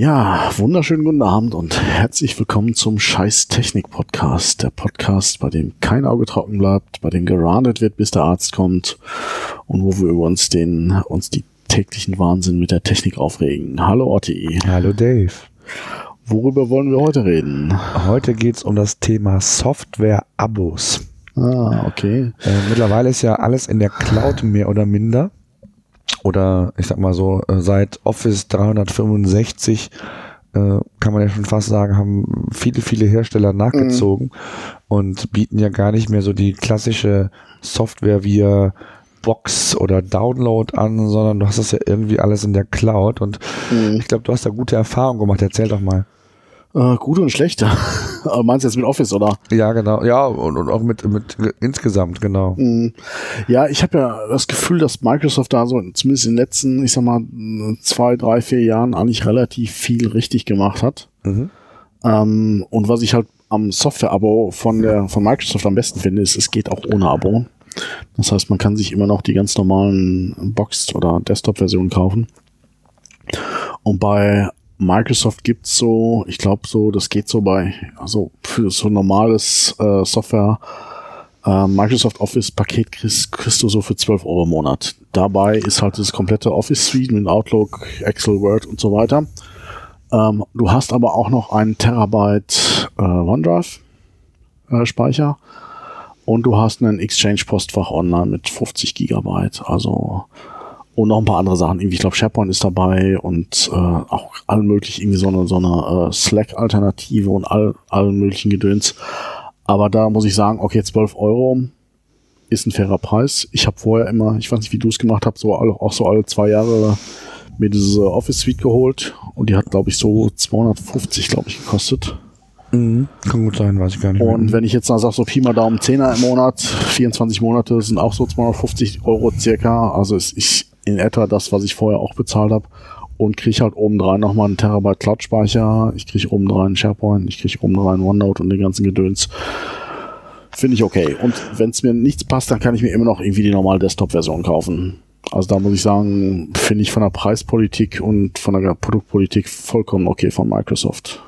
Ja, wunderschönen guten Abend und herzlich willkommen zum Scheiß Technik Podcast. Der Podcast, bei dem kein Auge trocken bleibt, bei dem gerandet wird, bis der Arzt kommt und wo wir über uns den, uns die täglichen Wahnsinn mit der Technik aufregen. Hallo Otti. Hallo Dave. Worüber wollen wir heute reden? Heute geht's um das Thema Software-Abos. Ah, okay. Äh, mittlerweile ist ja alles in der Cloud mehr oder minder. Oder ich sag mal so, äh, seit Office 365 äh, kann man ja schon fast sagen, haben viele, viele Hersteller nachgezogen mhm. und bieten ja gar nicht mehr so die klassische Software via Box oder Download an, sondern du hast das ja irgendwie alles in der Cloud und mhm. ich glaube, du hast da gute Erfahrungen gemacht. Erzähl doch mal. Äh, gut und schlecht. Aber meinst du jetzt mit Office, oder? Ja, genau. Ja, und, und auch mit, mit insgesamt, genau. Mhm. Ja, ich habe ja das Gefühl, dass Microsoft da so zumindest in den letzten, ich sag mal, zwei, drei, vier Jahren eigentlich relativ viel richtig gemacht hat. Mhm. Ähm, und was ich halt am Software-Abo von der von Microsoft am besten finde, ist, es geht auch ohne Abo. Das heißt, man kann sich immer noch die ganz normalen Box- oder Desktop-Versionen kaufen. Und bei Microsoft gibt's so, ich glaube so, das geht so bei, also für so normales äh, Software, äh, Microsoft Office Paket kriegst, kriegst du so für 12 Euro im Monat. Dabei ist halt das komplette Office Suite mit Outlook, Excel, Word und so weiter. Ähm, du hast aber auch noch einen Terabyte äh, OneDrive äh, Speicher und du hast einen Exchange Postfach online mit 50 Gigabyte. Also und noch ein paar andere Sachen. Irgendwie, ich glaube, SharePoint ist dabei und äh, auch allen möglichen, irgendwie so eine, so eine äh, Slack-Alternative und all, allen möglichen Gedöns. Aber da muss ich sagen, okay, 12 Euro ist ein fairer Preis. Ich habe vorher immer, ich weiß nicht, wie du es gemacht hast, so alle, auch so alle zwei Jahre mir diese Office Suite geholt und die hat, glaube ich, so 250, glaube ich, gekostet. Mhm. Kann gut sein, weiß ich gar nicht. Und mehr. wenn ich jetzt mal sage, so Pi mal Daumen 10er im Monat, 24 Monate sind auch so 250 Euro circa. Also es, ich, in etwa das, was ich vorher auch bezahlt habe und kriege halt obendrein nochmal einen Terabyte Cloud-Speicher, ich kriege obendrein SharePoint, ich kriege obendrein OneNote und den ganzen Gedöns. Finde ich okay. Und wenn es mir nichts passt, dann kann ich mir immer noch irgendwie die normale Desktop-Version kaufen. Also da muss ich sagen, finde ich von der Preispolitik und von der Produktpolitik vollkommen okay von Microsoft.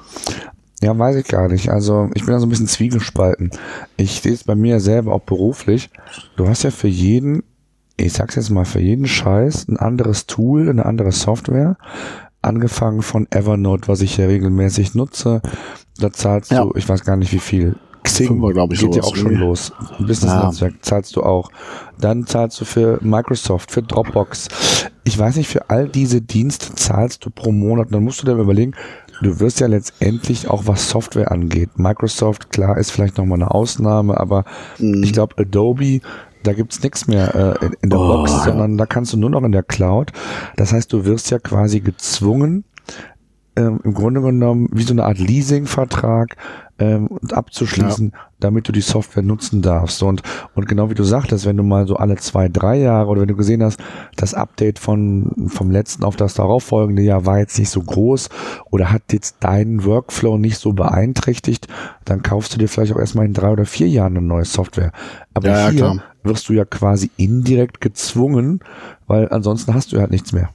Ja, weiß ich gar nicht. Also ich bin da so ein bisschen zwiegespalten. Ich sehe es bei mir selber auch beruflich. Du hast ja für jeden ich sag's jetzt mal, für jeden Scheiß ein anderes Tool, eine andere Software. Angefangen von Evernote, was ich ja regelmäßig nutze. Da zahlst ja. du, ich weiß gar nicht wie viel. Xing Fünfer, ich, geht ja auch schon los. Ein Business-Netzwerk ja. zahlst du auch. Dann zahlst du für Microsoft, für Dropbox. Ich weiß nicht, für all diese Dienste zahlst du pro Monat. Dann musst du dir überlegen, du wirst ja letztendlich auch was Software angeht. Microsoft, klar, ist vielleicht nochmal eine Ausnahme, aber mhm. ich glaube, Adobe da gibt's nichts mehr äh, in, in der oh, Box, sondern da kannst du nur noch in der Cloud. Das heißt, du wirst ja quasi gezwungen, ähm, im Grunde genommen wie so eine Art Leasing-Vertrag ähm, abzuschließen, ja. damit du die Software nutzen darfst. Und, und genau wie du sagtest, wenn du mal so alle zwei, drei Jahre oder wenn du gesehen hast, das Update von, vom letzten auf das darauffolgende Jahr war jetzt nicht so groß oder hat jetzt deinen Workflow nicht so beeinträchtigt, dann kaufst du dir vielleicht auch erstmal in drei oder vier Jahren eine neue Software. Aber ja, hier klar. wirst du ja quasi indirekt gezwungen, weil ansonsten hast du halt nichts mehr.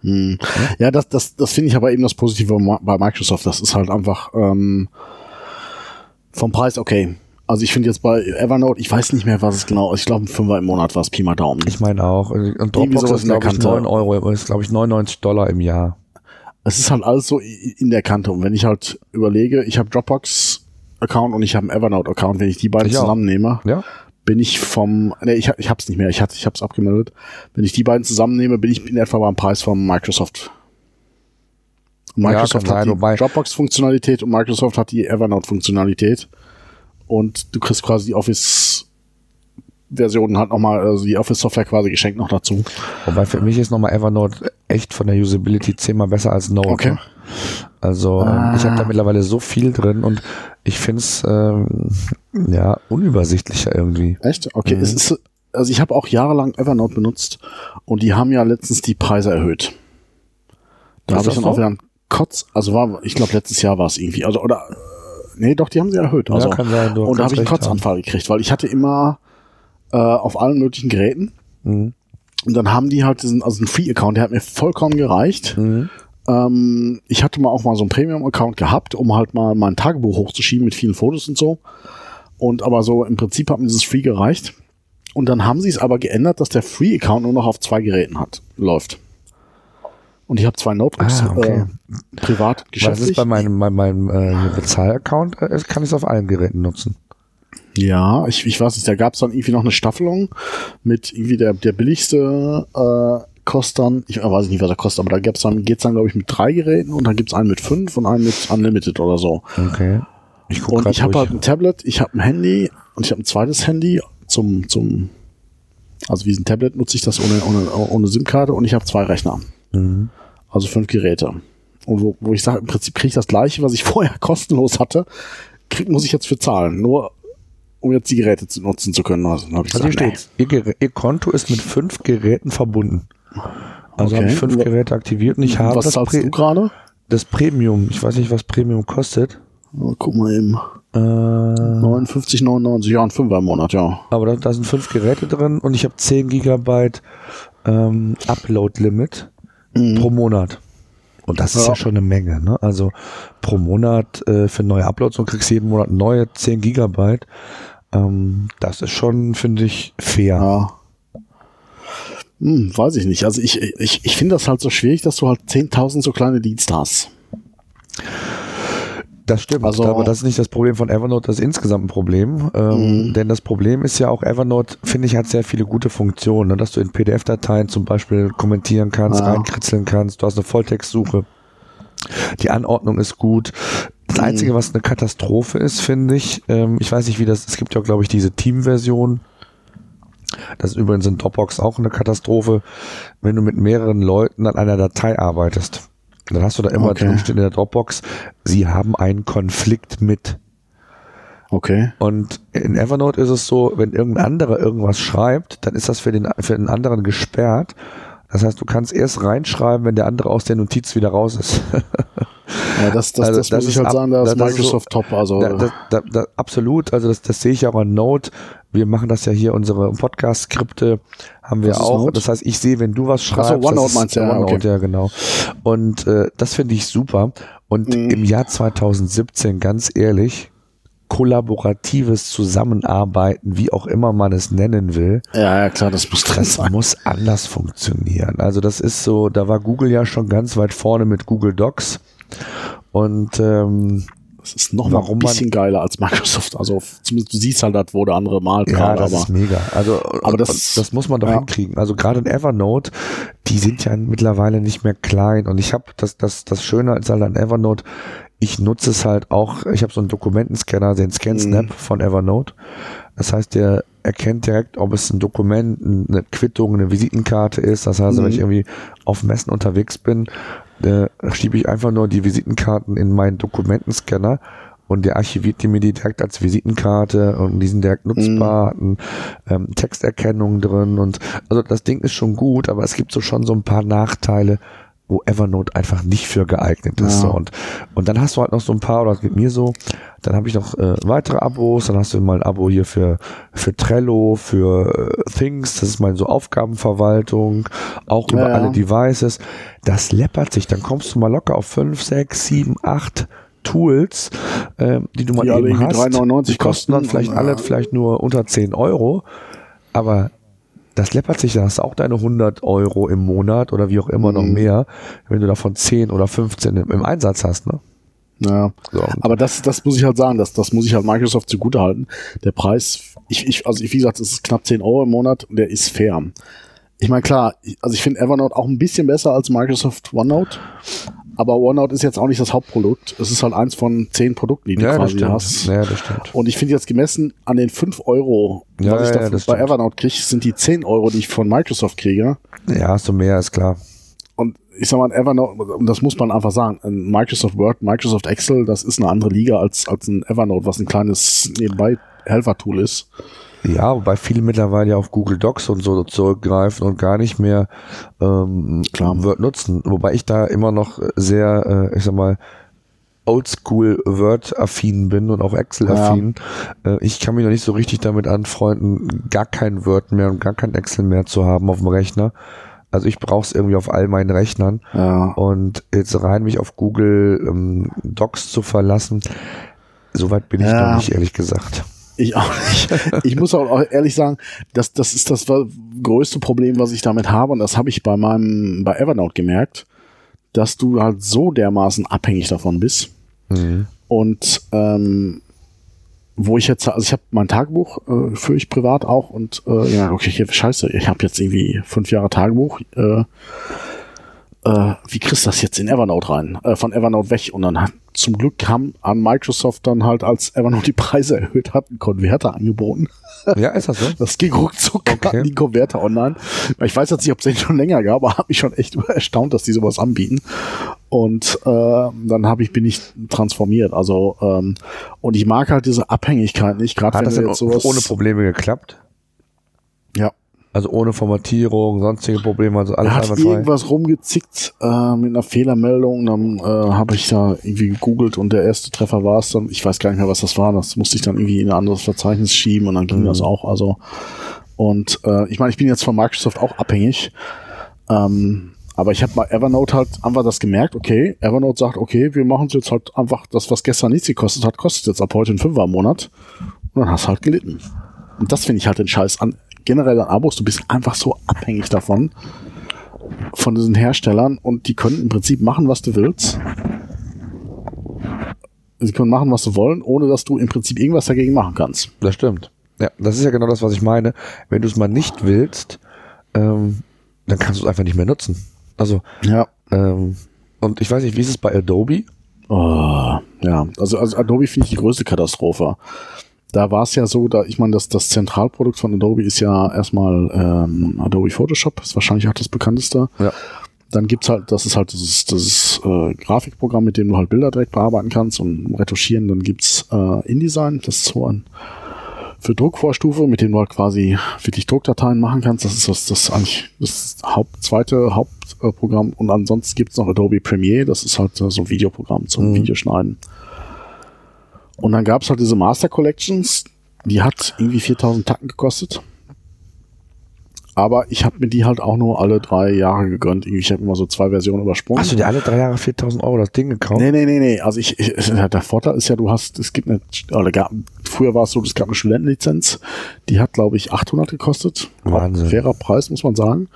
Hm. Ja, das, das, das finde ich aber eben das Positive bei Microsoft. Das ist halt einfach ähm, vom Preis okay. Also ich finde jetzt bei Evernote, ich weiß nicht mehr, was es genau ist. Ich glaube, ein Fünfer im Monat war es Pi mal Daumen. Ich meine auch. Und Dropbox ist, glaube ich, 9 Euro, ist, glaube ich, 99 Dollar im Jahr. Es ist halt alles so in der Kante. Und wenn ich halt überlege, ich habe Dropbox-Account und ich habe einen Evernote-Account, wenn ich die beiden ich zusammennehme, ja bin ich vom, ne, ich, ich hab's nicht mehr, ich, hatte, ich hab's abgemeldet. Wenn ich die beiden zusammennehme, bin ich in etwa beim Preis von Microsoft. Microsoft ja, hat sein, die Dropbox-Funktionalität und Microsoft hat die Evernote-Funktionalität. Und du kriegst quasi die Office Versionen halt nochmal, also die Office-Software quasi geschenkt noch dazu. Wobei für mich ist nochmal Evernote echt von der Usability zehnmal besser als Note. Okay. Also ah. ich habe da mittlerweile so viel drin und ich finde es ähm, ja unübersichtlicher irgendwie. Echt? Okay. Mhm. Es ist, also ich habe auch jahrelang Evernote benutzt und die haben ja letztens die Preise erhöht. Da habe ich dann so? auch wieder einen Kotz, also war, ich glaube letztes Jahr war es irgendwie, also oder nee, doch, die haben sie erhöht. Also, ja, kann sein, und da habe ich einen Kotzanfall haben. gekriegt, weil ich hatte immer äh, auf allen möglichen Geräten. Mhm. Und dann haben die halt diesen, also einen Free-Account, der hat mir vollkommen gereicht. Mhm. ähm, ich hatte mal auch mal so einen Premium-Account gehabt, um halt mal mein Tagebuch hochzuschieben mit vielen Fotos und so. Und aber so im Prinzip hat mir dieses Free gereicht. Und dann haben sie es aber geändert, dass der Free-Account nur noch auf zwei Geräten hat, läuft. Und ich habe zwei Notebooks, Ah, okay. äh, privat, Weil das geschäftlich. ist bei meinem, bei meinem äh, Bezahl-Account, äh, kann ich es auf allen Geräten nutzen. Ja, ich, ich weiß nicht, da gab es dann irgendwie noch eine Staffelung mit irgendwie der, der billigste äh, kostet dann, ich weiß nicht, was er kostet, aber da gab's dann, geht's dann, glaube ich, mit drei Geräten und dann gibt's einen mit fünf und einen mit Unlimited oder so. Okay. Ich guck Und ich habe halt ein Tablet, ich habe ein Handy und ich habe ein zweites Handy zum, zum, also wie ein Tablet nutze ich das ohne, ohne, ohne SIM-Karte und ich habe zwei Rechner. Mhm. Also fünf Geräte. Und wo, wo ich sage, im Prinzip kriege ich das gleiche, was ich vorher kostenlos hatte, krieg, muss ich jetzt für zahlen. Nur um jetzt die Geräte zu nutzen zu können. Also, Also hier gesagt, nee. steht's. Ihr, Ihr Konto ist mit fünf Geräten verbunden. Also Okay. habe ich fünf Geräte aktiviert und ich habe Was das, zahlst Pre du gerade? das Premium. Ich weiß nicht, was Premium kostet. Oh, guck mal eben. Äh, 59,99, ja, ein Fünfer im Monat, ja. aber da, da sind fünf Geräte drin und ich habe 10 Gigabyte ähm, Upload-Limit pro Monat. Und das ist ja. Ja. schon eine Menge. Ne? Also pro Monat äh, für neue Uploads und kriegst jeden Monat neue 10 Gigabyte. Ähm, das ist schon, finde ich, fair. Ja. Hm, weiß ich nicht. Also ich, ich, ich finde das halt so schwierig, dass du halt 10.000 so kleine Dienste hast. Das stimmt, Also- aber das ist nicht das Problem von Evernote, das ist insgesamt ein Problem. Ähm, Denn das Problem ist ja auch, Evernote, finde ich, hat sehr viele gute Funktionen, ne? dass du in PDF-Dateien zum Beispiel kommentieren kannst, Ja. reinkritzeln kannst, du hast eine Volltextsuche. Die Anordnung ist gut. Das Einzige, was eine Katastrophe ist, finde ich, ähm, ich weiß nicht, wie das, es gibt ja, glaube ich, diese Team-Version. Das ist übrigens in Dropbox auch eine Katastrophe, wenn du mit mehreren Leuten an einer Datei arbeitest. Dann hast du da immer Okay. drinstehen in der Dropbox, sie haben einen Konflikt mit. Okay. Und in Evernote ist es so, wenn irgendein anderer irgendwas schreibt, dann ist das für den, für den anderen gesperrt. Das heißt, du kannst erst reinschreiben, wenn der andere aus der Notiz wieder raus ist. Ja, das, das, Also das, das muss ich halt ab- sagen, da ist ist so- Microsoft top. Also, da, da, da, absolut, also das, das sehe ich auch an Note. Wir machen das ja hier, unsere Podcast-Skripte haben wir ist auch. Das heißt, ich sehe, wenn du was schreibst. OneNote das ist meinst du, ja, OneNote, okay. ja, genau. Und äh, das finde ich super. Und Mhm. im Jahr 2017, ganz ehrlich, kollaboratives Zusammenarbeiten, wie auch immer man es nennen will, ja, ja, klar, das muss drin das sein. muss anders funktionieren. Also das ist so, da war Google ja schon ganz weit vorne mit Google Docs. Und ähm, Das ist noch mal Warum ein bisschen geiler als Microsoft. Also zumindest du siehst halt, das, wo der andere malt Ja, das aber ist mega. Also, aber das- das, muss man doch ja. hinkriegen. Also gerade in Evernote, die sind ja mittlerweile nicht mehr klein. Und ich habe das, das, das Schöne ist halt an Evernote, ich nutze es halt auch, ich habe so einen Dokumentenscanner, den ScanSnap Mhm. von Evernote. Das heißt, der erkennt direkt, ob es ein Dokument, eine Quittung, eine Visitenkarte ist. Das heißt, wenn Mhm. ich irgendwie auf Messen unterwegs bin, äh, schiebe ich einfach nur die Visitenkarten in meinen Dokumentenscanner und der archiviert die mir die direkt als Visitenkarte und die sind direkt nutzbar, hat ein, ähm, Texterkennung drin und also das Ding ist schon gut, aber es gibt so schon so ein paar Nachteile, wo Evernote einfach nicht für geeignet ist. Ja. So. Und, und dann hast du halt noch so ein paar, oder das geht mir so, dann habe ich noch äh, weitere Abos, dann hast du mal ein Abo hier für, für Trello, für äh, Things, das ist mal so Aufgabenverwaltung, auch über Ja, ja. alle Devices. Das läppert sich, dann kommst du mal locker auf 5, 6, 7, 8 Tools, ähm, die du mal Die eben hast. 3,99 die kosten dann vielleicht alle vielleicht nur unter 10 Euro, aber das läppert sich, dann hast du auch deine 100 Euro im Monat oder wie auch immer noch Mhm. mehr, wenn du davon 10 oder 15 im, im Einsatz hast. Ne? Ja. So. Aber das, das muss ich halt sagen, das, das muss ich halt Microsoft zugute halten. Der Preis, ich, ich, also ich, wie gesagt, es ist knapp 10 Euro im Monat und der ist fair. Ich meine, klar, also ich finde Evernote auch ein bisschen besser als Microsoft OneNote. Aber OneNote ist jetzt auch nicht das Hauptprodukt. Es ist halt eins von zehn Produkten, die du Ja, das quasi stimmt. hast. Ja, das stimmt. Und ich finde jetzt gemessen an den 5 Euro, Ja, was ich ja, bei stimmt. Evernote kriege, sind die 10 Euro, die ich von Microsoft kriege. Ja, hast du mehr, ist klar. Und ich sag mal, Evernote, und das muss man einfach sagen, ein Microsoft Word, Microsoft Excel, das ist eine andere Liga als, als ein Evernote, was ein kleines nebenbei Helfertool ist. Ja, wobei viele mittlerweile ja auf Google Docs und so zurückgreifen und gar nicht mehr ähm, Klar. Word nutzen. Wobei ich da immer noch sehr, äh, ich sag mal, Oldschool Word-affin bin und auch Excel-affin. Äh, ich kann mich noch nicht so richtig damit anfreunden, gar kein Word mehr und gar kein Excel mehr zu haben auf dem Rechner. Also ich brauche es irgendwie auf all meinen Rechnern. Ja. Und jetzt rein mich auf Google ähm, Docs zu verlassen, soweit bin ich Ja. noch nicht, ehrlich gesagt. Ich auch nicht. Ich muss auch ehrlich sagen, das, das ist das größte Problem, was ich damit habe. Und das habe ich bei meinem, bei Evernote gemerkt, dass du halt so dermaßen abhängig davon bist. Mhm. Und ähm, wo ich jetzt, also ich habe mein Tagebuch, äh, führe ich privat auch und äh, ja, okay, scheiße, ich habe jetzt irgendwie fünf Jahre Tagebuch. Äh, äh, wie kriegst du das jetzt in Evernote rein? Äh, von Evernote weg. Und dann hat zum Glück haben an Microsoft dann halt, als Evernote die Preise erhöht hat, einen Konverter angeboten. Ja, ist das so? Das ging ruckzuck Okay. die Konverter online. Ich weiß jetzt nicht, ob es den schon länger gab, aber habe mich schon echt erstaunt, dass die sowas anbieten. Und äh, dann habe ich bin ich transformiert. Also ähm, und ich mag halt diese Abhängigkeit nicht, gerade Hat wenn das jetzt sowas ohne Probleme geklappt? Also ohne Formatierung, sonstige Probleme, also alles er hat irgendwas rumgezickt äh, mit einer Fehlermeldung. Dann äh, habe ich da irgendwie gegoogelt und der erste Treffer war es dann. Ich weiß gar nicht mehr, was das war. Das musste ich dann irgendwie in ein anderes Verzeichnis schieben und dann ging Mhm. das auch. Also und äh, ich meine, ich bin jetzt von Microsoft auch abhängig. Ähm, aber ich habe bei Evernote halt einfach das gemerkt, okay, Evernote sagt, okay, wir machen jetzt halt einfach das, was gestern nichts gekostet hat, kostet jetzt ab heute ein Fünfer im Monat. Und dann hast du halt gelitten. Und das finde ich halt den Scheiß an. Generell an Abos, du bist einfach so abhängig davon, von diesen Herstellern und die können im Prinzip machen, was du willst. Sie können machen, was sie wollen, ohne dass du im Prinzip irgendwas dagegen machen kannst. Das stimmt. Ja, das ist ja genau das, was ich meine. Wenn du es mal nicht willst, ähm, dann kannst du es einfach nicht mehr nutzen. Also, Ja. ähm, und ich weiß nicht, wie ist es bei Adobe? Oh, ja, also, also Adobe finde ich die größte Katastrophe. Da war es ja so, da ich meine, das, das Zentralprodukt von Adobe ist ja erstmal ähm, Adobe Photoshop, ist wahrscheinlich auch das bekannteste. Ja. Dann gibt's halt, das ist halt dieses, dieses äh, Grafikprogramm, mit dem du halt Bilder direkt bearbeiten kannst und retuschieren. Dann gibt's äh, InDesign, das ist so ein für Druckvorstufe, mit dem du halt quasi wirklich Druckdateien machen kannst. Das ist das, das eigentlich das Haupt, zweite Hauptprogramm. Und ansonsten gibt's noch Adobe Premiere, das ist halt so ein Videoprogramm zum Mhm. Videoschneiden. Und dann gab's halt diese Master Collections, die hat irgendwie 4000 Tacken gekostet. Aber ich habe mir die halt auch nur alle drei Jahre gegönnt. Irgendwie, Ich habe immer so zwei Versionen übersprungen. Hast du dir alle drei Jahre 4000 Euro das Ding gekauft? Nee, nee, nee, nee. Also ich, ich der Vorteil ist ja, du hast, es gibt eine, oder gab, früher war es so, es gab eine Studentenlizenz, die hat, glaube ich, 800 gekostet. Wahnsinn. Fairer Preis, muss man sagen.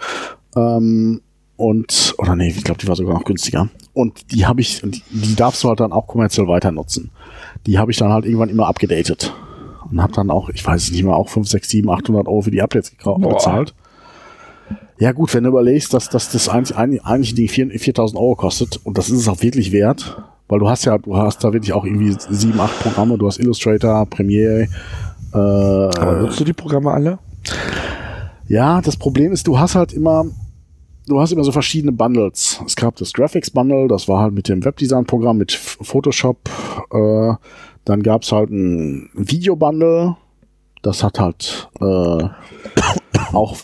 Ähm, und, oder nee, ich glaube, die war sogar noch günstiger. Und die habe ich, die, die darfst du halt dann auch kommerziell weiter nutzen. Die habe ich dann halt irgendwann immer abgedatet. Und habe dann auch, ich weiß es nicht mehr, auch 5, 6, 7, 800 Euro für die Updates bezahlt. Ja gut, wenn du überlegst, dass, dass das eigentlich, eigentlich die 4 4000 Euro kostet und das ist es auch wirklich wert, weil du hast ja, du hast da wirklich auch irgendwie sieben, acht Programme, du hast Illustrator, Premiere, äh, Aber nutzt du die Programme alle? ja, das Problem ist, du hast halt immer, du hast immer so verschiedene Bundles. Es gab das Graphics Bundle, das war halt mit dem Webdesign-Programm, mit Photoshop. Äh, dann gab's halt ein Video-Bundle, das hat halt äh, auch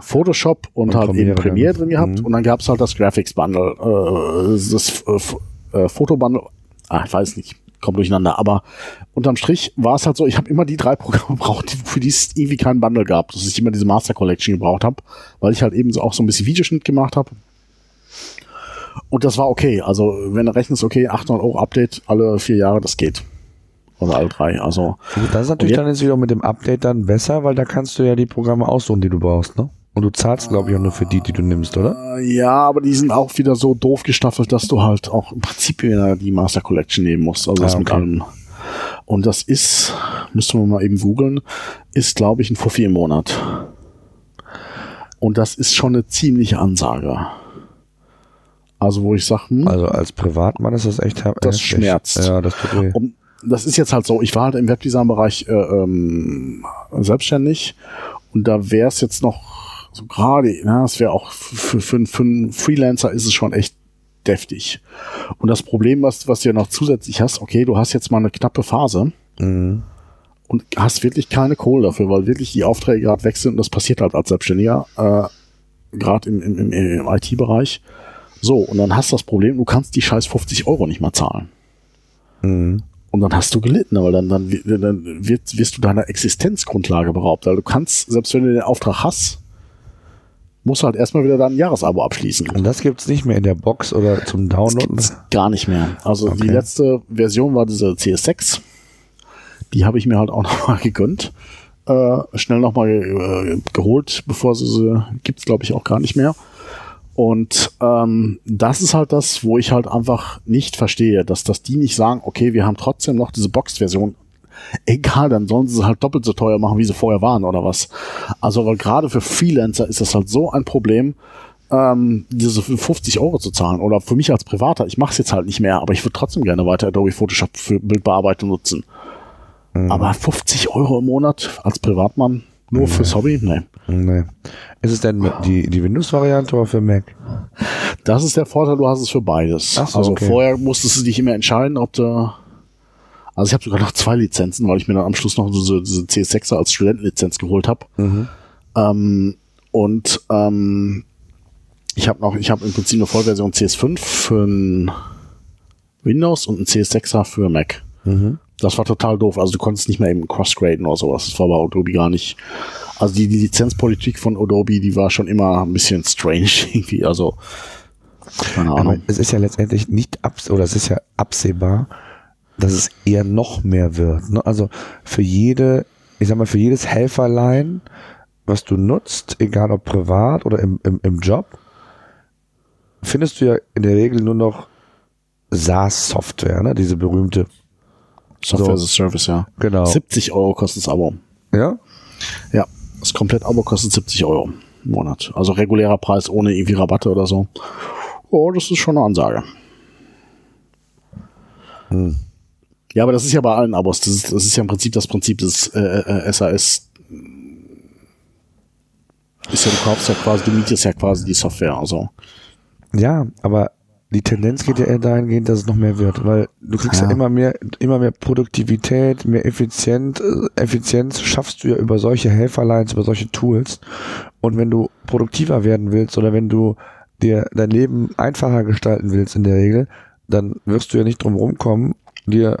Photoshop und, Und halt Premiere eben Premiere drin gehabt. Mhm. Und dann gab's halt das Graphics Bundle, äh, das äh, äh, Foto-Bundle. Ah, ich weiß nicht, kommt durcheinander. Aber unterm Strich war es halt so, ich habe immer die drei Programme gebraucht, für die es irgendwie keinen Bundle gab, dass ich immer diese Master Collection gebraucht habe, weil ich halt eben so auch so ein bisschen Videoschnitt gemacht habe. Und das war okay. Also wenn du rechnest, okay, 800 Euro Update alle vier Jahre, das geht. Oder alle drei. Also das ist natürlich Und dann jetzt wieder mit dem Update dann besser, weil da kannst du ja die Programme aussuchen, die du brauchst, ne? Und du zahlst, glaube ich, auch nur für die, die du nimmst, oder? Äh, Ja, aber die sind auch wieder so doof gestaffelt, dass du halt auch im Prinzip wieder die Master Collection nehmen musst. Also das Ah, mit okay. allem. Und das ist, müsste man mal eben googeln, ist, glaube ich, ein Fuffi im Monat. Und das ist schon eine ziemliche Ansage. Also, wo ich sage, hm, Also als Privatmann ist das echt Das heftig. schmerzt. Ja, das tut weh. um, das ist jetzt halt so, ich war halt im Webdesign-Bereich äh, ähm, selbstständig und da wäre es jetzt noch so gerade, na, es wäre auch für, für, für einen Freelancer ist es schon echt deftig. Und das Problem, was, was du ja noch zusätzlich hast, okay, du hast jetzt mal eine knappe Phase Mhm. und hast wirklich keine Kohle dafür, weil wirklich die Aufträge gerade weg sind und das passiert halt als Selbstständiger, äh, gerade im, im, im, im IT-Bereich. So, und dann hast du das Problem, du kannst die scheiß 50 Euro nicht mal zahlen. Mhm. Und dann hast du gelitten, weil dann, dann, dann wird, wirst du deiner Existenzgrundlage beraubt. Weil du kannst, selbst wenn du den Auftrag hast, musst du halt erstmal wieder dein Jahresabo abschließen. Und das gibt's nicht mehr in der Box oder zum Downloaden? Gar nicht mehr. Also okay. die letzte Version war diese CS6. Die habe ich mir halt auch nochmal gegönnt. Äh, schnell nochmal äh, geholt, bevor sie sie gibt's glaube ich auch gar nicht mehr. Und ähm, das ist halt das, wo ich halt einfach nicht verstehe, dass, dass die nicht sagen, okay, wir haben trotzdem noch diese Box-Version. Egal, dann sollen sie es halt doppelt so teuer machen, wie sie vorher waren oder was. Also, weil gerade für Freelancer ist das halt so ein Problem, ähm, diese 50 Euro zu zahlen. Oder für mich als Privater, ich mache es jetzt halt nicht mehr, aber ich würde trotzdem gerne weiter Adobe Photoshop für Bildbearbeitung nutzen. Mhm. Aber 50 Euro im Monat als Privatmann, nur fürs Hobby? Nee. Nee. Ist es denn die, die Windows-Variante oder für Mac? Das ist der Vorteil, du hast es für beides. So, also okay. vorher musstest du dich immer entscheiden, ob du. Also ich habe sogar noch zwei Lizenzen, weil ich mir dann am Schluss noch diese, diese CS6er als Studentenlizenz geholt habe. Mhm. Ähm, und ähm, ich habe noch, ich habe im Prinzip eine Vollversion CS5 für ein Windows und ein CS6er für Mac. Mhm. Das war total doof. Also du konntest nicht mehr eben crossgraden oder sowas. Das war bei Adobe gar nicht. Also die, die Lizenzpolitik von Adobe, die war schon immer ein bisschen strange irgendwie. Also keine Ahnung. Aber es ist ja letztendlich nicht abs oder es ist ja absehbar, dass es eher noch mehr wird. Ne? Also für jede, ich sag mal, für jedes Helferlein, was du nutzt, egal ob privat oder im, im, im Job, findest du ja in der Regel nur noch SaaS-Software, ne? diese berühmte Software so. as a Service, ja. Genau. 70 Euro kostet das Abo. Ja? Ja, das komplett Abo kostet 70 Euro im Monat. Also regulärer Preis ohne irgendwie Rabatte oder so. Oh, das ist schon eine Ansage. Hm. Ja, aber das ist ja bei allen Abos. Das ist, das ist ja im Prinzip das Prinzip des äh, äh, SAS. Ist ja, du kaufst ja quasi, du mietest ja quasi die Software. Also. Ja, aber die Tendenz geht ja eher dahingehend, dass es noch mehr wird, weil du kriegst ja, ja immer mehr, immer mehr Produktivität, mehr Effizient, äh, Effizienz schaffst du ja über solche Helferlines, über solche Tools. Und wenn du produktiver werden willst oder wenn du dir dein Leben einfacher gestalten willst in der Regel, dann wirst du ja nicht drum rumkommen, dir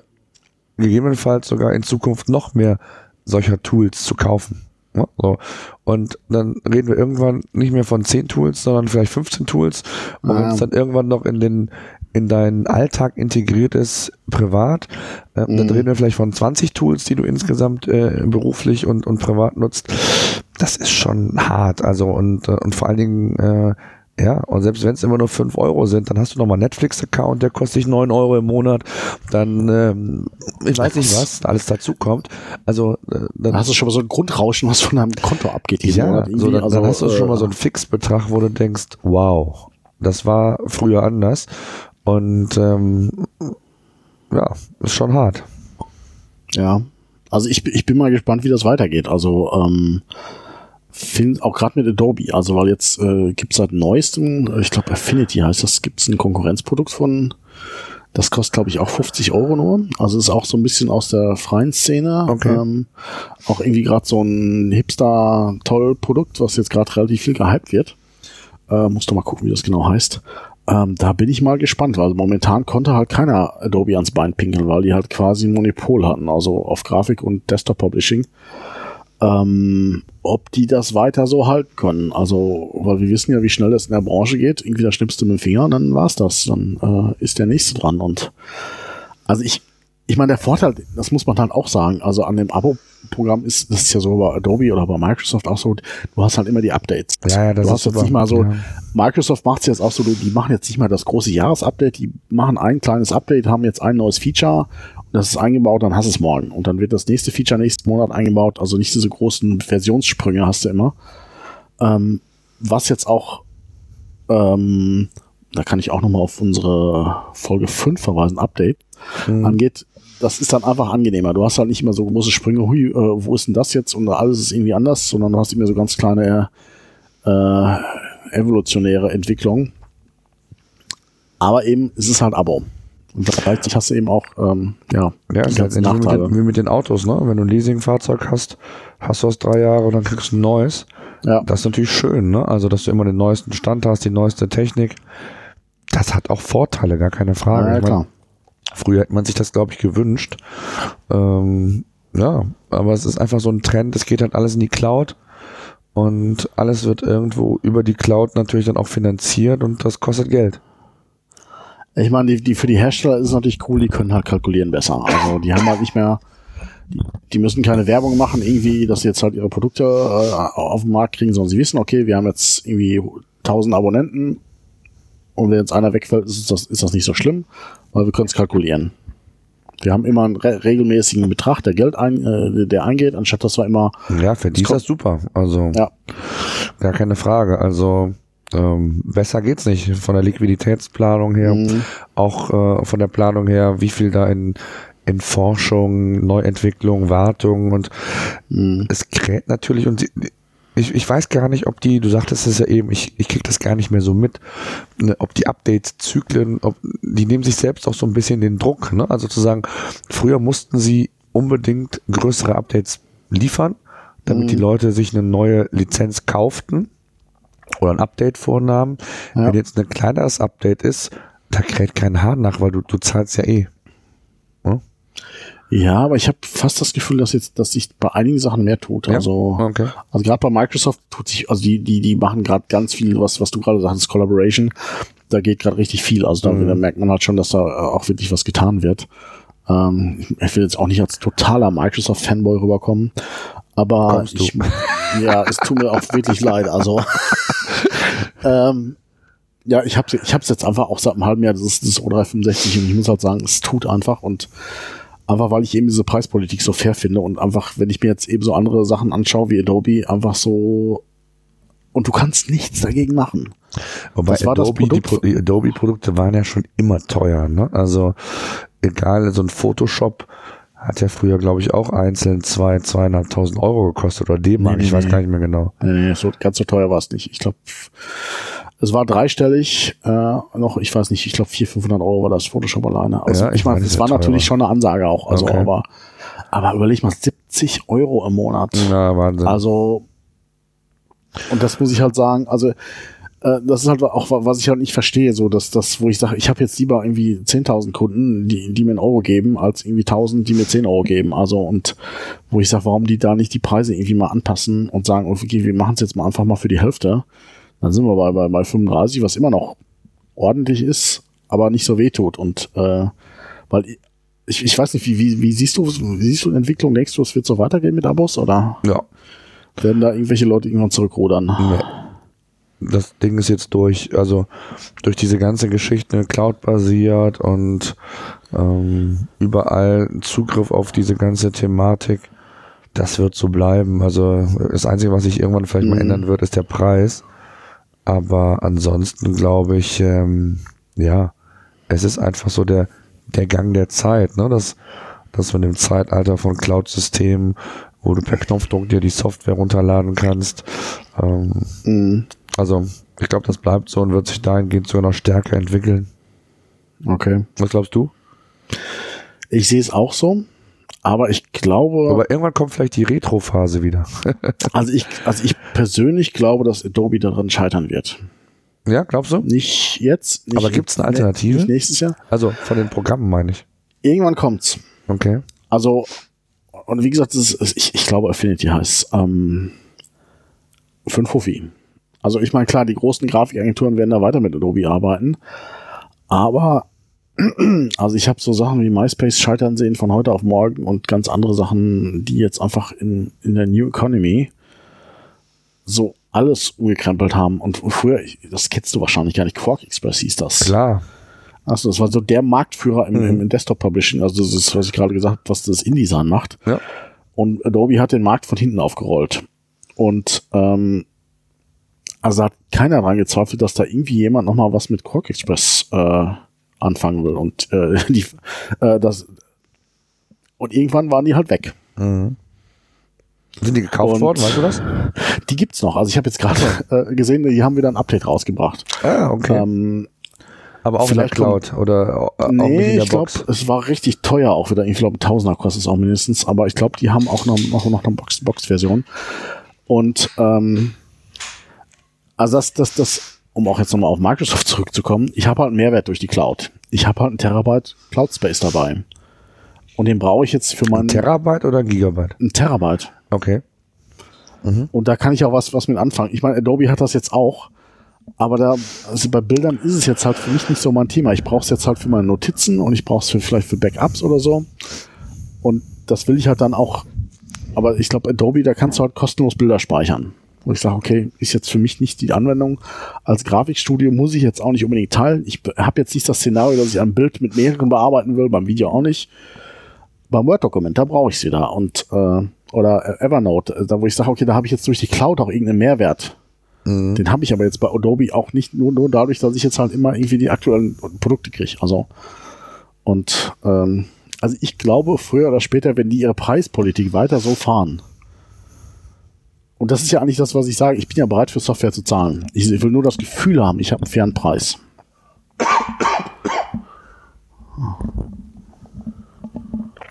gegebenenfalls sogar in Zukunft noch mehr solcher Tools zu kaufen. Ja, so. Und dann reden wir irgendwann nicht mehr von 10 Tools, sondern vielleicht 15 Tools. Und ah. wenn es dann irgendwann noch in den in deinen Alltag integriert ist, privat, äh, mhm. dann reden wir vielleicht von 20 Tools, die du insgesamt äh, beruflich und, und privat nutzt. Das ist schon hart. Also und, äh, und vor allen Dingen äh, ja, und selbst wenn es immer nur 5 Euro sind, dann hast du nochmal Netflix-Account, der kostet dich 9 Euro im Monat. Dann, ähm, ich weiß nicht was, alles dazu kommt. Also, äh, dann hast du schon mal so ein Grundrauschen, was von deinem Konto abgeht. Ja, Monat so, dann, also, dann hast du äh, schon mal so einen Fixbetrag, wo du denkst, wow, das war früher anders. Und ähm, ja, ist schon hart. Ja, also ich, ich bin mal gespannt, wie das weitergeht. Also, ähm, finde auch gerade mit Adobe, also weil jetzt äh, gibt seit neuestem, ich glaube Affinity heißt das, gibt es ein Konkurrenzprodukt von, das kostet glaube ich auch 50 Euro nur, also ist auch so ein bisschen aus der freien Szene, okay. ähm, auch irgendwie gerade so ein hipster toll Produkt, was jetzt gerade relativ viel gehypt wird. Äh, musst du mal gucken, wie das genau heißt. Ähm, da bin ich mal gespannt, weil momentan konnte halt keiner Adobe ans Bein pinkeln, weil die halt quasi ein Monopol hatten, also auf Grafik und Desktop Publishing. Ähm, ob die das weiter so halten können. Also, weil wir wissen ja, wie schnell das in der Branche geht. Irgendwie da schnippst du mit dem Finger und dann war's das. Dann äh, ist der nächste dran. Und also ich, ich meine, der Vorteil, das muss man halt auch sagen, also an dem Abo-Programm ist, das ist ja so bei Adobe oder bei Microsoft auch so, du hast halt immer die Updates. Ja, ja, das du hast jetzt nicht mal so, ja. Microsoft macht es jetzt auch so, die machen jetzt nicht mal das große Jahresupdate, die machen ein kleines Update, haben jetzt ein neues Feature das ist eingebaut, dann hast du es morgen. Und dann wird das nächste Feature nächsten Monat eingebaut. Also nicht diese großen Versionssprünge hast du immer. Ähm, was jetzt auch, ähm, da kann ich auch nochmal auf unsere Folge 5 verweisen, Update, mhm. angeht, das ist dann einfach angenehmer. Du hast halt nicht immer so große Sprünge, hui, äh, wo ist denn das jetzt? Und alles ist irgendwie anders, sondern du hast immer so ganz kleine äh, evolutionäre Entwicklungen. Aber eben, es ist halt Abo. Und gleichzeitig hast du eben auch, ähm, ja, ja die ganzen halt Nachteile. Wie mit, den, wie mit den Autos, ne? Wenn du ein Leasingfahrzeug hast, hast du es drei Jahre und dann kriegst du ein neues. Ja. Das ist natürlich schön, ne? Also, dass du immer den neuesten Stand hast, die neueste Technik. Das hat auch Vorteile, gar keine Frage. Ja, ja klar. Früher hätte man sich das, glaube ich, gewünscht. Ähm, ja, aber es ist einfach so ein Trend, es geht halt alles in die Cloud. und alles wird irgendwo über die Cloud natürlich dann auch finanziert und das kostet Geld. Ich meine, die, die für die Hersteller ist es natürlich cool, die können halt kalkulieren besser. Also die haben halt nicht mehr, die, die müssen keine Werbung machen, irgendwie, dass sie jetzt halt ihre Produkte äh, auf den Markt kriegen, sondern sie wissen, okay, wir haben jetzt irgendwie 1000 Abonnenten und wenn jetzt einer wegfällt, ist das, ist das nicht so schlimm, weil wir können es kalkulieren. Wir haben immer einen re regelmäßigen Betrag, der Geld ein, äh, der eingeht, anstatt dass wir immer. Ja, für die ist das super. Also ja. gar keine Frage. Also ähm, besser geht's nicht von der Liquiditätsplanung her, mhm. auch äh, von der Planung her, wie viel da in in Forschung, Neuentwicklung, Wartung und mhm. es kräht natürlich und ich, ich weiß gar nicht, ob die, du sagtest es ja eben, ich, ich krieg das gar nicht mehr so mit, ne, ob die Update-Zyklen, ob die nehmen sich selbst auch so ein bisschen den Druck, ne? Also zu sagen, früher mussten sie unbedingt größere Updates liefern, damit mhm. die Leute sich eine neue Lizenz kauften oder ein Update vornahmen. Ja. Wenn jetzt ein kleineres Update ist, da kräht kein Haar nach, weil du, du zahlst ja eh. Hm? Ja, aber ich habe fast das Gefühl, dass jetzt, dass sich bei einigen Sachen mehr tut. Ja, also, okay. also gerade bei Microsoft tut sich, also die, die, die machen gerade ganz viel, was, was du gerade sagst, Collaboration. Da geht gerade richtig viel. Also da, mhm. da merkt man halt schon, dass da auch wirklich was getan wird. Ähm, ich will jetzt auch nicht als totaler Microsoft-Fanboy rüberkommen, aber ich, ja, es tut mir auch wirklich leid. Also ähm, ja, ich habe ich hab's jetzt einfach auch seit einem halben Jahr, das ist das O365 und ich muss halt sagen, es tut einfach und einfach weil ich eben diese Preispolitik so fair finde und einfach, wenn ich mir jetzt eben so andere Sachen anschaue wie Adobe, einfach so und du kannst nichts dagegen machen. Wobei Adobe, Produkt. die, Adobe-Produkte waren ja schon immer teuer, ne? Also egal, so ein Photoshop hat ja früher, glaube ich, auch einzeln zwei, zweieinhalbtausend Euro gekostet oder D-Mark, nee, ich weiß gar nicht mehr genau. Nee, nee, so, ganz so teuer war es nicht. Ich glaube, es war dreistellig, äh, noch, ich weiß nicht, ich glaube 400, 500 Euro war das Photoshop alleine. Also, ja, ich, ich meine, es war natürlich schon eine Ansage auch, also, okay. aber, aber überleg mal, 70 Euro im Monat. Ja, Wahnsinn. Also, und das muss ich halt sagen, also, äh, das ist halt auch, was ich halt nicht verstehe, so, dass das, wo ich sage, ich habe jetzt lieber irgendwie 10.000 Kunden, die, die mir einen Euro geben, als irgendwie 1.000, die mir 10 Euro geben. Also, und wo ich sage, warum die da nicht die Preise irgendwie mal anpassen und sagen, okay, wir machen es jetzt mal einfach mal für die Hälfte. Dann sind wir bei, bei, bei 35, was immer noch ordentlich ist, aber nicht so wehtut. Und äh, weil ich, ich weiß nicht, wie, wie, wie siehst du, wie siehst du die Entwicklung? Denkst du, es wird so weitergehen mit Abos oder ja. werden da irgendwelche Leute irgendwann zurückrudern? Nee das Ding ist jetzt durch, also durch diese ganze Geschichte Cloud-basiert und ähm, überall Zugriff auf diese ganze Thematik, das wird so bleiben. Also das Einzige, was sich irgendwann vielleicht mhm. mal ändern wird, ist der Preis. Aber ansonsten glaube ich, ähm, ja, es ist einfach so der, der Gang der Zeit, ne? dass, dass wir in dem Zeitalter von Cloud-Systemen, wo du per Knopfdruck dir die Software runterladen kannst, ähm, mhm. Also, ich glaube, das bleibt so und wird sich dahingehend sogar noch stärker entwickeln. Okay. Was glaubst du? Ich sehe es auch so, aber ich glaube. Aber irgendwann kommt vielleicht die Retro-Phase wieder. also ich, also ich persönlich glaube, dass Adobe daran scheitern wird. Ja, glaubst du? Nicht jetzt. Nicht aber gibt es eine Alternative? Nicht nächstes Jahr. Also von den Programmen meine ich. Irgendwann kommt's. Okay. Also und wie gesagt, ist, ich, ich glaube Affinity heißt ähm, für Fuffi. Also ich meine, klar, die großen Grafikagenturen werden da weiter mit Adobe arbeiten. Aber also ich habe so Sachen wie MySpace scheitern sehen von heute auf morgen und ganz andere Sachen, die jetzt einfach in, in der New Economy so alles umgekrempelt haben. Und früher, das kennst du wahrscheinlich gar nicht, Quark Express hieß das. Klar. Also das war so der Marktführer im, mhm. im Desktop-Publishing. Also das ist, was ich gerade gesagt habe, was das InDesign macht. Ja. Und Adobe hat den Markt von hinten aufgerollt. Und ähm, also hat keiner daran gezweifelt, dass da irgendwie jemand nochmal was mit Quark Express äh, anfangen will. Und äh, die, äh, das und irgendwann waren die halt weg. Mhm. Sind die gekauft und worden, weißt du das? Die gibt's noch. Also ich habe jetzt gerade äh, gesehen, die haben wieder ein Update rausgebracht. Ah, okay. Ähm, aber auch in der Cloud oder äh, nee, ich glaube, es war richtig teuer auch wieder. Ich glaube, Tausender kostet es auch mindestens. Aber ich glaube, die haben auch noch, noch, noch eine Box-Version. Box und ähm, also das, das, das, um auch jetzt nochmal auf Microsoft zurückzukommen, ich habe halt einen Mehrwert durch die Cloud. Ich habe halt einen Terabyte Cloud Space dabei. Und den brauche ich jetzt für meinen. Ein Terabyte oder ein Gigabyte? Ein Terabyte. Okay. Mhm. Und da kann ich auch was, was mit anfangen. Ich meine, Adobe hat das jetzt auch. Aber da, also bei Bildern ist es jetzt halt für mich nicht so mein Thema. Ich brauche es jetzt halt für meine Notizen und ich brauche es vielleicht für Backups oder so. Und das will ich halt dann auch. Aber ich glaube, Adobe, da kannst du halt kostenlos Bilder speichern. Wo ich sage, okay, ist jetzt für mich nicht die Anwendung. Als Grafikstudio muss ich jetzt auch nicht unbedingt teilen. Ich habe jetzt nicht das Szenario, dass ich ein Bild mit mehreren bearbeiten will, beim Video auch nicht. Beim Word-Dokument, da brauche ich sie da. Und äh, oder Evernote, da wo ich sage, okay, da habe ich jetzt durch die Cloud auch irgendeinen Mehrwert. Mhm. Den habe ich aber jetzt bei Adobe auch nicht nur, nur dadurch, dass ich jetzt halt immer irgendwie die aktuellen Produkte kriege. Also und ähm, also ich glaube, früher oder später, wenn die ihre Preispolitik weiter so fahren, und das ist ja eigentlich das, was ich sage, ich bin ja bereit für Software zu zahlen. Ich will nur das Gefühl haben, ich habe einen fairen Preis.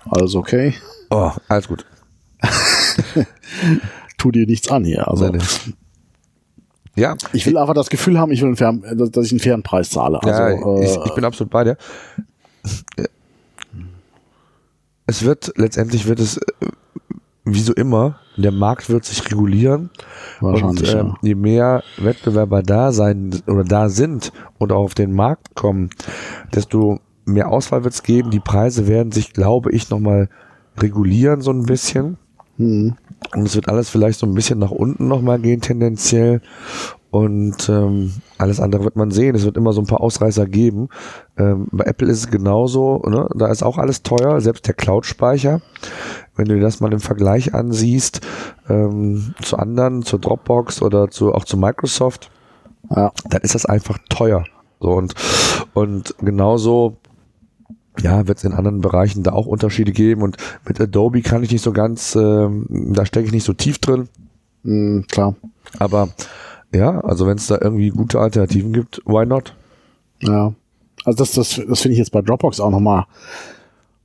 Alles okay? Oh, alles gut. tu dir nichts an hier. Also, ja. Ich will einfach das Gefühl haben, ich will einen fairen, dass ich einen fairen Preis zahle. Also, ja, ich, ich bin absolut bei dir. Es wird, letztendlich wird es, wie so immer, der Markt wird sich regulieren. Und äh, ja. je mehr Wettbewerber da sein oder da sind und auch auf den Markt kommen, desto mehr Auswahl wird es geben. Die Preise werden sich, glaube ich, nochmal regulieren so ein bisschen. Mhm. Und es wird alles vielleicht so ein bisschen nach unten nochmal gehen, tendenziell. Und ähm, alles andere wird man sehen. Es wird immer so ein paar Ausreißer geben. Ähm, bei Apple ist es genauso. Ne? Da ist auch alles teuer, selbst der Cloud-Speicher. Wenn du dir das mal im Vergleich ansiehst ähm, zu anderen, zur Dropbox oder zu, auch zu Microsoft, ja. dann ist das einfach teuer. So und, und genauso ja, wird es in anderen Bereichen da auch Unterschiede geben und mit Adobe kann ich nicht so ganz, äh, da stecke ich nicht so tief drin. Mm, klar. Aber ja, also wenn es da irgendwie gute Alternativen gibt, why not? Ja. Also das, das, das finde ich jetzt bei Dropbox auch nochmal,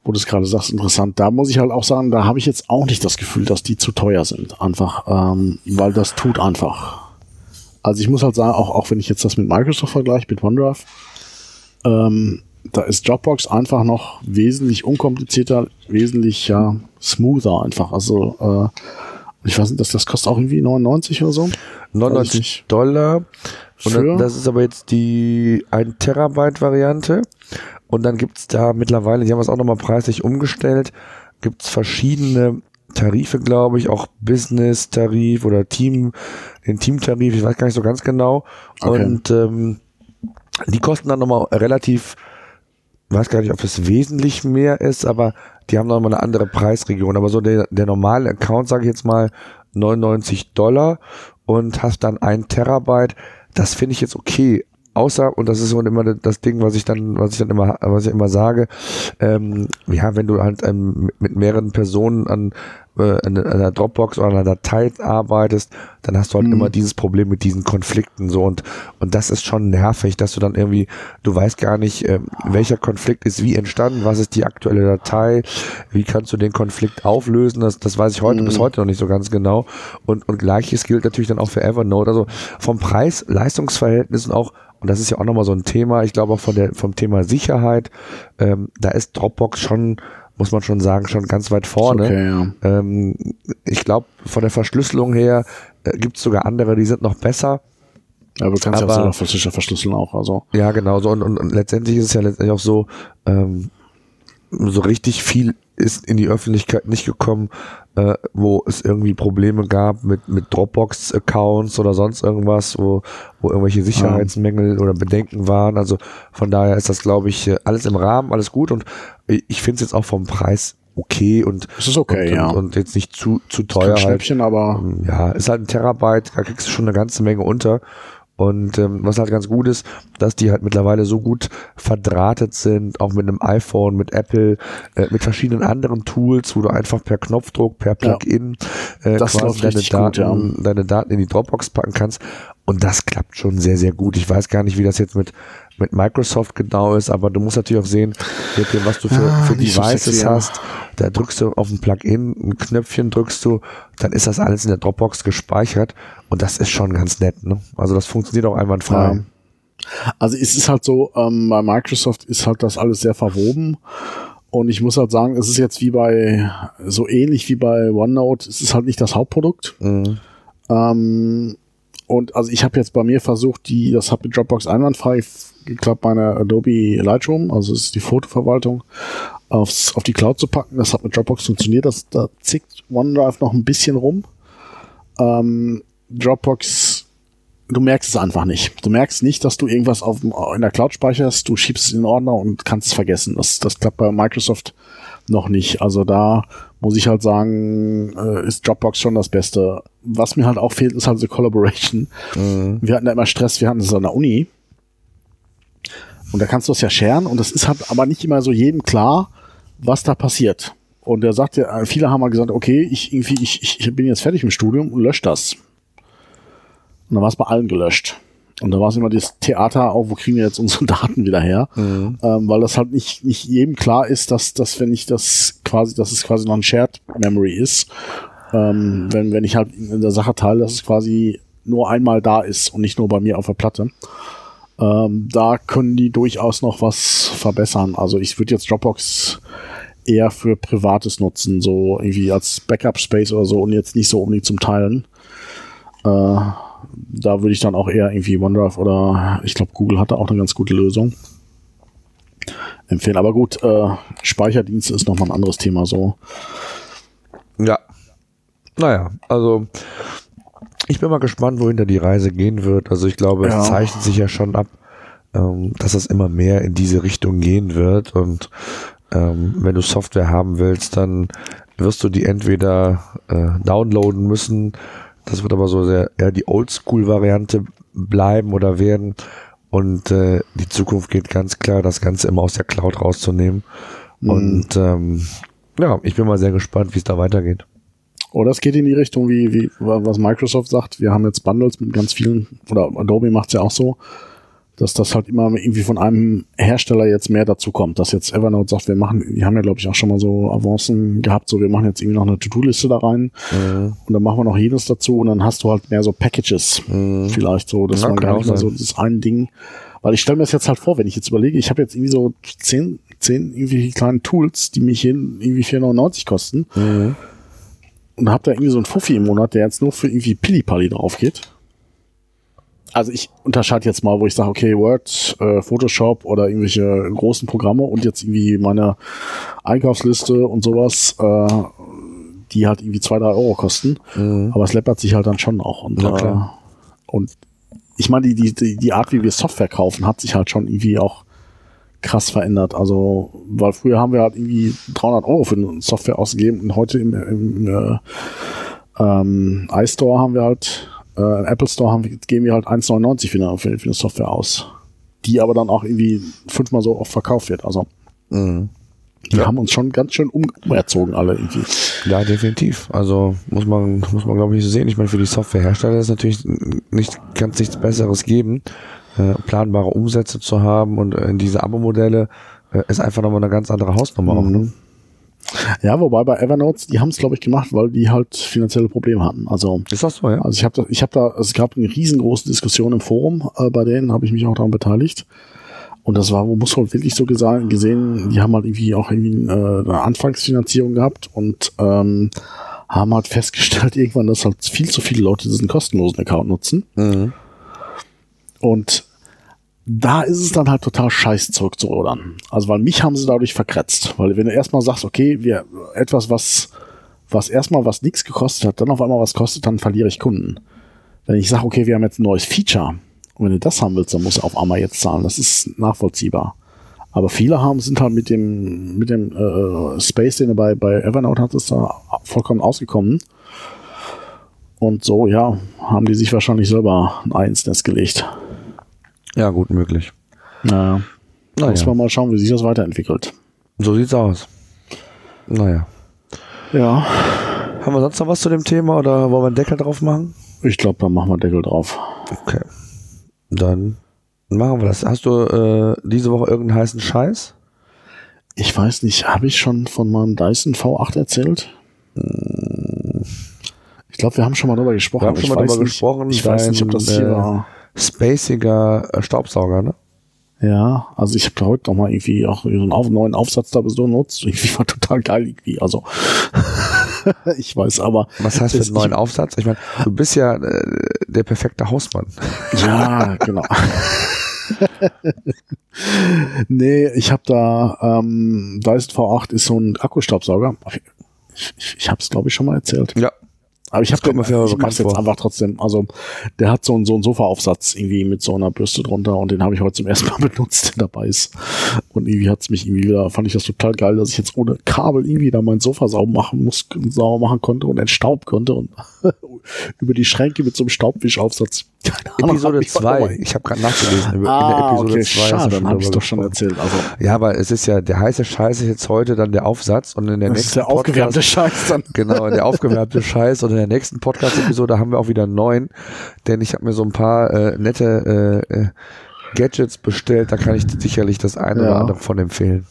wo du es gerade sagst, interessant. Da muss ich halt auch sagen, da habe ich jetzt auch nicht das Gefühl, dass die zu teuer sind. Einfach, ähm, weil das tut einfach. Also ich muss halt sagen, auch, auch wenn ich jetzt das mit Microsoft vergleiche, mit OneDrive, ähm, da ist Dropbox einfach noch wesentlich unkomplizierter, wesentlich ja, smoother einfach. Also äh, ich weiß nicht, dass das kostet auch irgendwie 99 oder so. 99 Dollar. Und dann, das ist aber jetzt die 1 Terabyte Variante. Und dann gibt's da mittlerweile, die haben es auch nochmal preislich umgestellt, gibt's verschiedene Tarife, glaube ich, auch Business-Tarif oder Team, den Team-Tarif, ich weiß gar nicht so ganz genau. Okay. Und ähm, die kosten dann nochmal relativ weiß gar nicht, ob es wesentlich mehr ist, aber die haben nochmal eine andere Preisregion. Aber so der, der normale Account, sage ich jetzt mal, 99 Dollar und hast dann ein Terabyte. Das finde ich jetzt okay. Außer, und das ist so immer das Ding, was ich dann, was ich dann immer, was ich immer sage, ähm, ja, wenn du halt ähm, mit mehreren Personen an äh, in einer Dropbox oder einer Datei arbeitest, dann hast du halt mhm. immer dieses Problem mit diesen Konflikten so und und das ist schon nervig, dass du dann irgendwie, du weißt gar nicht, äh, welcher Konflikt ist wie entstanden, was ist die aktuelle Datei, wie kannst du den Konflikt auflösen, das, das weiß ich heute mhm. bis heute noch nicht so ganz genau und und gleiches gilt natürlich dann auch für Evernote, also vom Preis-Leistungsverhältnis und auch und das ist ja auch nochmal so ein Thema, ich glaube auch von der, vom Thema Sicherheit, ähm, da ist Dropbox schon muss man schon sagen, schon ganz weit vorne. Okay, ja. ähm, ich glaube, von der Verschlüsselung her äh, gibt es sogar andere, die sind noch besser. Ja, aber du kannst aber, ja auch sicher verschlüsseln auch. Also. Ja, genau. So, und, und, und letztendlich ist es ja letztendlich auch so, ähm, so richtig viel ist in die Öffentlichkeit nicht gekommen, äh, wo es irgendwie Probleme gab mit, mit Dropbox-Accounts oder sonst irgendwas, wo, wo irgendwelche Sicherheitsmängel oder Bedenken waren. Also von daher ist das, glaube ich, alles im Rahmen, alles gut und ich finde es jetzt auch vom Preis okay und es ist okay, und, ja. Und, und, jetzt nicht zu zu teuer. Ist halt. Schnäppchen, aber ja, ist halt ein Terabyte, da kriegst du schon eine ganze Menge unter und ähm, was halt ganz gut ist, dass die halt mittlerweile so gut verdrahtet sind, auch mit einem iPhone, mit Apple, äh, mit verschiedenen anderen Tools, wo du einfach per Knopfdruck, per Plugin ja, äh, quasi deine Daten, gut, ja. deine Daten in die Dropbox packen kannst. Und das klappt schon sehr, sehr gut. Ich weiß gar nicht, wie das jetzt mit, mit Microsoft genau ist, aber du musst natürlich auch sehen, was du für, ah, für Devices so hast. Da drückst du auf ein Plugin, ein Knöpfchen drückst du, dann ist das alles in der Dropbox gespeichert und das ist schon ganz nett. Ne? Also das funktioniert auch einwandfrei. Ja. Also es ist halt so, ähm, bei Microsoft ist halt das alles sehr verwoben. Und ich muss halt sagen, es ist jetzt wie bei, so ähnlich wie bei OneNote, es ist halt nicht das Hauptprodukt. Mhm. Ähm, und also ich habe jetzt bei mir versucht, die, das hat mit Dropbox einwandfrei geklappt, meine Adobe Lightroom, also es ist die Fotoverwaltung, aufs, auf die Cloud zu packen. Das hat mit Dropbox funktioniert. Das, da zickt OneDrive noch ein bisschen rum. Ähm, Dropbox, du merkst es einfach nicht. Du merkst nicht, dass du irgendwas auf, in der Cloud speicherst, du schiebst es in den Ordner und kannst es vergessen. Das, das klappt bei Microsoft noch nicht. Also da muss ich halt sagen, äh, ist Dropbox schon das Beste. Was mir halt auch fehlt, ist halt so Collaboration. Mhm. Wir hatten da immer Stress, wir hatten es an der Uni. Und da kannst du es ja scheren und das ist halt aber nicht immer so jedem klar, was da passiert. Und er sagte, ja, viele haben mal gesagt, okay, ich irgendwie, ich, ich bin jetzt fertig im Studium und lösche das. Und dann war es bei allen gelöscht. Und da war es immer das Theater, auch wo kriegen wir jetzt unsere Daten wieder her? Mhm. Ähm, weil das halt nicht, nicht jedem klar ist, dass, dass wenn ich das quasi, dass es quasi noch ein Shared Memory ist, ähm, wenn, wenn ich halt in der Sache teile, dass es quasi nur einmal da ist und nicht nur bei mir auf der Platte. Ähm, da können die durchaus noch was verbessern. Also ich würde jetzt Dropbox eher für privates nutzen, so irgendwie als Backup-Space oder so und jetzt nicht so unbedingt zum Teilen. Äh, da würde ich dann auch eher irgendwie OneDrive oder ich glaube Google hatte auch eine ganz gute Lösung empfehlen. Aber gut, äh, Speicherdienste ist nochmal ein anderes Thema so. Ja. Naja, also ich bin mal gespannt, wohin da die Reise gehen wird. Also ich glaube, ja. es zeichnet sich ja schon ab, ähm, dass es immer mehr in diese Richtung gehen wird. Und ähm, wenn du Software haben willst, dann wirst du die entweder äh, downloaden müssen das wird aber so sehr eher die Oldschool-Variante bleiben oder werden. Und äh, die Zukunft geht ganz klar, das Ganze immer aus der Cloud rauszunehmen. Mhm. Und ähm, ja, ich bin mal sehr gespannt, wie es da weitergeht. Oder es geht in die Richtung, wie, wie was Microsoft sagt. Wir haben jetzt Bundles mit ganz vielen, oder Adobe macht es ja auch so, dass das halt immer irgendwie von einem Hersteller jetzt mehr dazu kommt, dass jetzt Evernote sagt, wir machen, die haben ja glaube ich auch schon mal so Avancen gehabt, so wir machen jetzt irgendwie noch eine To-Do-Liste da rein mhm. und dann machen wir noch jenes dazu und dann hast du halt mehr so Packages mhm. vielleicht so, dass ja, man gar nicht mehr so das ein Ding, weil ich stelle mir das jetzt halt vor, wenn ich jetzt überlege, ich habe jetzt irgendwie so zehn, zehn irgendwie kleine Tools, die mich hin irgendwie 4,99 kosten mhm. Und habe da irgendwie so einen Fuffi im Monat, der jetzt nur für irgendwie Pillipalli drauf geht also ich unterscheide jetzt mal, wo ich sage, okay, Word, äh, Photoshop oder irgendwelche großen Programme und jetzt irgendwie meine Einkaufsliste und sowas, äh, die halt irgendwie zwei, drei Euro kosten. Mhm. Aber es läppert sich halt dann schon auch. Und, äh, und ich meine, die, die, die Art, wie wir Software kaufen, hat sich halt schon irgendwie auch krass verändert. Also, weil früher haben wir halt irgendwie 300 Euro für eine Software ausgegeben und heute im, im äh, ähm, iStore haben wir halt äh, Apple Store haben, geben wir halt 1,99 für eine, für, für eine Software aus. Die aber dann auch irgendwie fünfmal so oft verkauft wird. Also mhm. wir ja. haben uns schon ganz schön um, umerzogen alle irgendwie. Ja, definitiv. Also muss man, muss man glaube ich so sehen. Ich meine, für die Softwarehersteller ist natürlich nicht, ganz nichts Besseres geben, äh, planbare Umsätze zu haben und äh, diese Abo-Modelle äh, ist einfach nochmal eine ganz andere Hausnummer mhm. auch. Ne? Ja, wobei bei Evernote, die haben es, glaube ich, gemacht, weil die halt finanzielle Probleme hatten. Also, ist das so, ja? Also ich habe da, ich habe da, also es gab eine riesengroße Diskussion im Forum, äh, bei denen habe ich mich auch daran beteiligt. Und das war, wo muss halt wirklich so gesehen, die haben halt irgendwie auch irgendwie äh, eine Anfangsfinanzierung gehabt und ähm, haben halt festgestellt irgendwann, dass halt viel zu viele Leute diesen kostenlosen Account nutzen. Mhm. Und da ist es dann halt total scheiß zurückzurudern. Also, weil mich haben sie dadurch verkratzt. Weil wenn du erstmal sagst, okay, wir, etwas, was, was erstmal was nichts gekostet hat, dann auf einmal was kostet, dann verliere ich Kunden. Wenn ich sage, okay, wir haben jetzt ein neues Feature, und wenn du das haben willst, dann musst du auf einmal jetzt zahlen. Das ist nachvollziehbar. Aber viele haben, sind halt mit dem, mit dem äh, Space, den du bei, bei Evernote hattest, da vollkommen ausgekommen. Und so, ja, haben die sich wahrscheinlich selber ein Ei gelegt. Ja, gut möglich. Naja. naja. Muss man mal schauen, wie sich das weiterentwickelt. So sieht's aus. Naja. Ja. Haben wir sonst noch was zu dem Thema oder wollen wir einen Deckel drauf machen? Ich glaube, dann machen wir einen Deckel drauf. Okay. Dann machen wir das. Hast du äh, diese Woche irgendeinen heißen Scheiß? Ich weiß nicht, habe ich schon von meinem Dyson V8 erzählt? Ich glaube, wir haben schon mal darüber gesprochen. Wir haben schon mal darüber gesprochen. Ich weiß nicht, ob das hier äh, war spaciger äh, Staubsauger, ne? Ja, also ich habe da heute noch mal irgendwie auch so einen neuen Aufsatz da benutzt. Irgendwie war total geil irgendwie. Also ich weiß, aber. Was heißt für einen neuen Aufsatz? Ich meine, du bist ja äh, der perfekte Hausmann. Ja, genau. nee, ich habe da, ähm, Dyson V8 ist so ein Akkustaubsauger. Ich, ich, ich habe es, glaube ich, schon mal erzählt. Ja. Aber ich habe ich mach's jetzt einfach trotzdem. Also der hat so, einen so einen Sofaaufsatz irgendwie mit so einer Bürste drunter und den habe ich heute zum ersten Mal benutzt, der dabei ist. Und irgendwie hat's mich irgendwie wieder, fand ich das total geil, dass ich jetzt ohne Kabel irgendwie da mein Sofa sauber machen muss, sauber machen konnte und entstauben konnte und über die Schränke mit so einem Staubwischaufsatz. Episode 2. Ich habe gerade nachgelesen. Ah, in der Episode okay, zwei schade, dann habe ich doch schon erzählt. Also. Ja, aber es ist ja, der heiße Scheiß ist jetzt heute dann der Aufsatz und in der das nächsten ist der Podcast, aufgewärmte Scheiß dann. Genau, der aufgewärmte Scheiß und der nächsten Podcast-Episode haben wir auch wieder einen neuen, denn ich habe mir so ein paar äh, nette äh, äh, Gadgets bestellt, da kann ich sicherlich das eine ja. oder andere von empfehlen.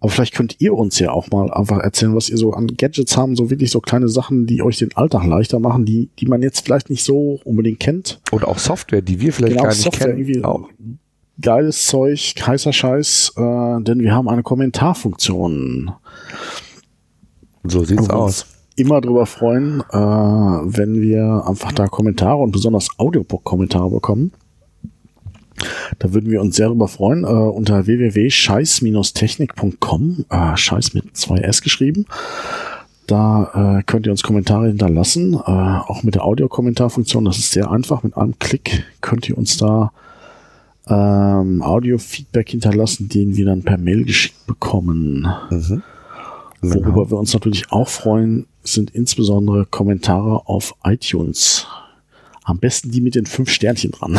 Aber vielleicht könnt ihr uns ja auch mal einfach erzählen, was ihr so an Gadgets haben, so wirklich so kleine Sachen, die euch den Alltag leichter machen, die, die man jetzt vielleicht nicht so unbedingt kennt. Oder auch Software, die wir vielleicht genau, gar nicht Software kennen. Irgendwie auch. Geiles Zeug, heißer Scheiß, äh, denn wir haben eine Kommentarfunktion. So sieht's aus. Immer drüber freuen, äh, wenn wir einfach da Kommentare und besonders Audiobook-Kommentare bekommen. Da würden wir uns sehr darüber freuen. Äh, unter www.scheiß-technik.com, äh, Scheiß mit zwei S geschrieben. Da äh, könnt ihr uns Kommentare hinterlassen, äh, auch mit der Audiokommentarfunktion. Das ist sehr einfach. Mit einem Klick könnt ihr uns da ähm, Audio-Feedback hinterlassen, den wir dann per Mail geschickt bekommen. Mhm. Genau. Worüber wir uns natürlich auch freuen, sind insbesondere Kommentare auf iTunes. Am besten die mit den fünf Sternchen dran.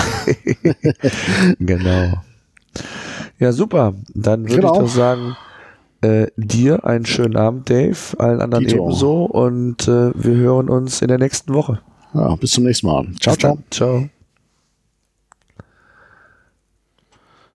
genau. Ja, super. Dann würde genau. ich doch sagen, äh, dir einen schönen Abend, Dave, allen anderen Dito. ebenso und äh, wir hören uns in der nächsten Woche. Ja, bis zum nächsten Mal. Ciao, ciao. Ciao.